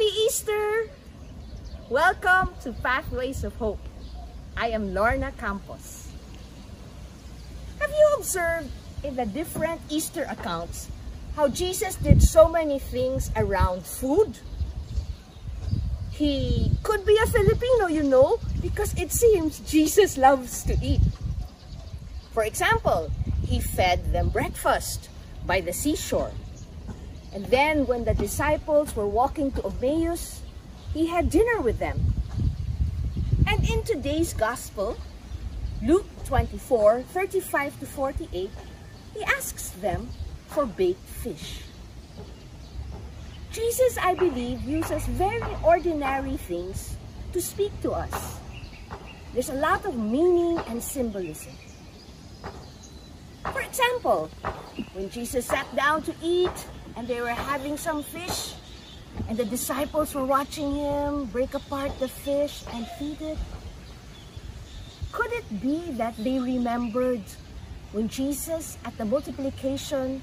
Happy Easter! Welcome to Pathways of Hope. I am Lorna Campos. Have you observed in the different Easter accounts how Jesus did so many things around food? He could be a Filipino, you know, because it seems Jesus loves to eat. For example, he fed them breakfast by the seashore. And then when the disciples were walking to Emmaus, he had dinner with them. And in today's gospel, Luke 24, 35 to 48, he asks them for baked fish. Jesus, I believe, uses very ordinary things to speak to us. There's a lot of meaning and symbolism. For example, when Jesus sat down to eat and they were having some fish, and the disciples were watching him break apart the fish and feed it, could it be that they remembered when Jesus, at the multiplication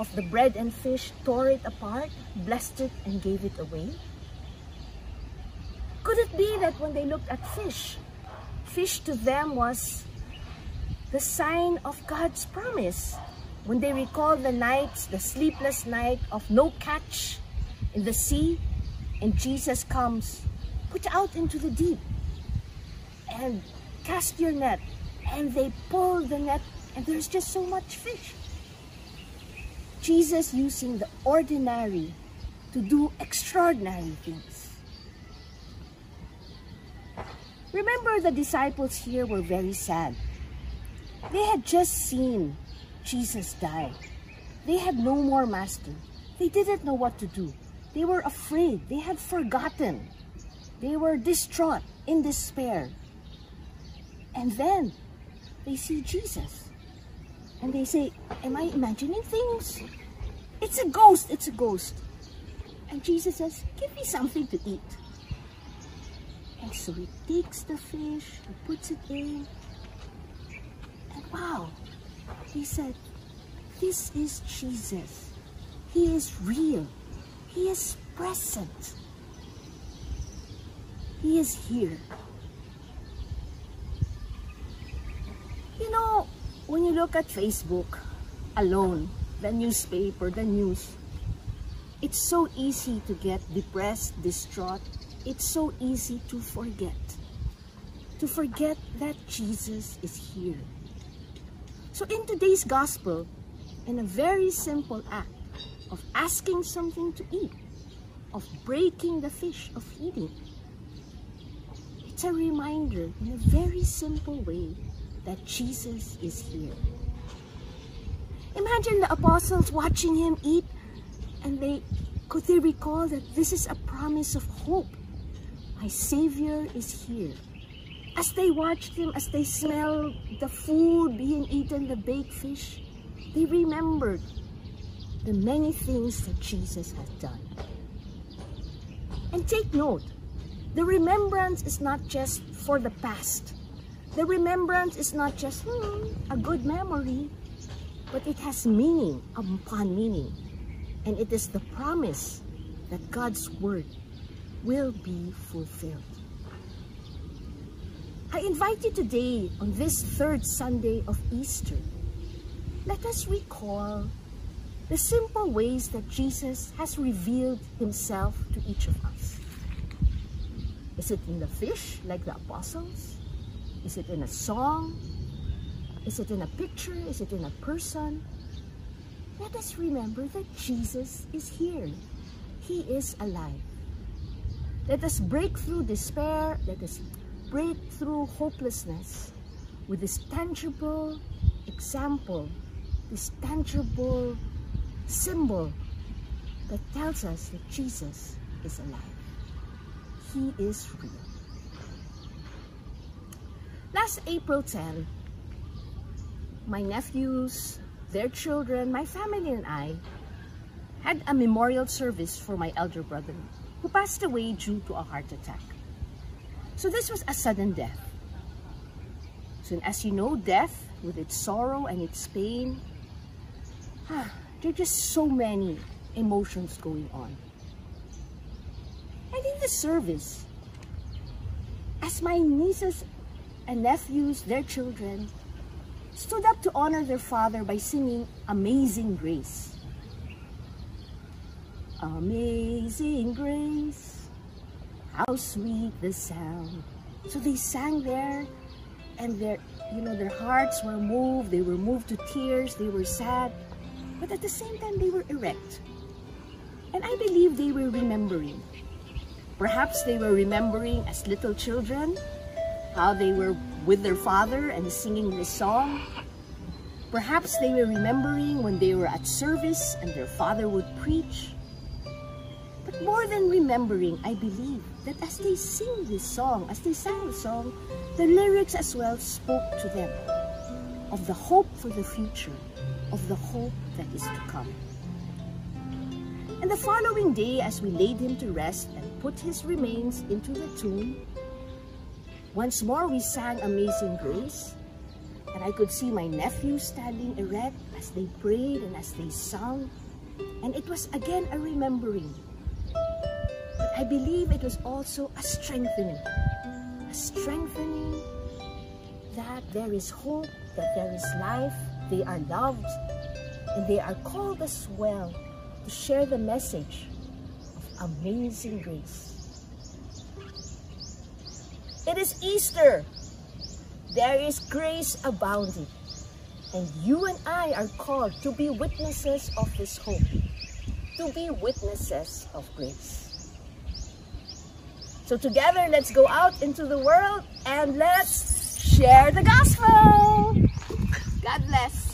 of the bread and fish, tore it apart, blessed it, and gave it away? Could it be that when they looked at fish, fish to them was the sign of God's promise? When they recall the nights, the sleepless night of no catch in the sea, and Jesus comes, put out into the deep and cast your net. And they pull the net, and there's just so much fish. Jesus using the ordinary to do extraordinary things. Remember the disciples here were very sad. They had just seen Jesus died. They had no more master. They didn't know what to do. They were afraid. They had forgotten. They were distraught, in despair. And then they see Jesus. And they say, am I imagining things? It's a ghost, it's a ghost. And Jesus says, give me something to eat. And so he takes the fish, he puts it in. He said, this is Jesus. He is real. He is present. He is here. You know, when you look at Facebook alone, the newspaper, the news, it's so easy to get depressed, distraught. It's so easy to forget. To forget that Jesus is here. So in today's gospel, in a very simple act of asking something to eat, of breaking the fish, of eating, it's a reminder in a very simple way that Jesus is here. Imagine the apostles watching him eat and they could they recall that this is a promise of hope. My Savior is here as they watched him, as they smelled the food being eaten, the baked fish, they remembered the many things that Jesus had done. And take note, the remembrance is not just for the past. The remembrance is not just hmm, a good memory, but it has meaning upon meaning. And it is the promise that God's word will be fulfilled. I invite you today on this third Sunday of Easter, let us recall the simple ways that Jesus has revealed himself to each of us. Is it in the fish, like the apostles? Is it in a song? Is it in a picture? Is it in a person? Let us remember that Jesus is here. He is alive. Let us break through despair. Let us break through hopelessness with this tangible example, this tangible symbol that tells us that Jesus is alive. He is real. Last April 10, my nephews, their children, my family and I had a memorial service for my elder brother who passed away due to a heart attack. So this was a sudden death. So as you know, death with its sorrow and its pain, ah, there are just so many emotions going on. And in the service, as my nieces and nephews, their children, stood up to honor their father by singing Amazing Grace. Amazing Grace, how sweet the sound. So they sang there and their you know their hearts were moved, they were moved to tears, they were sad, but at the same time they were erect. And I believe they were remembering. Perhaps they were remembering as little children how they were with their father and singing this song. Perhaps they were remembering when they were at service and their father would preach. More than remembering, I believe that as they sing this song, as they sang the song, the lyrics as well spoke to them of the hope for the future, of the hope that is to come. And the following day, as we laid him to rest and put his remains into the tomb, once more we sang Amazing Grace, and I could see my nephews standing erect as they prayed and as they sung, and it was again a remembering. I believe it was also a strengthening, a strengthening that there is hope, that there is life, they are loved, and they are called as well to share the message of amazing grace. It is Easter. There is grace abounding. And you and I are called to be witnesses of this hope, to be witnesses of grace. So together, let's go out into the world and let's share the gospel. God bless.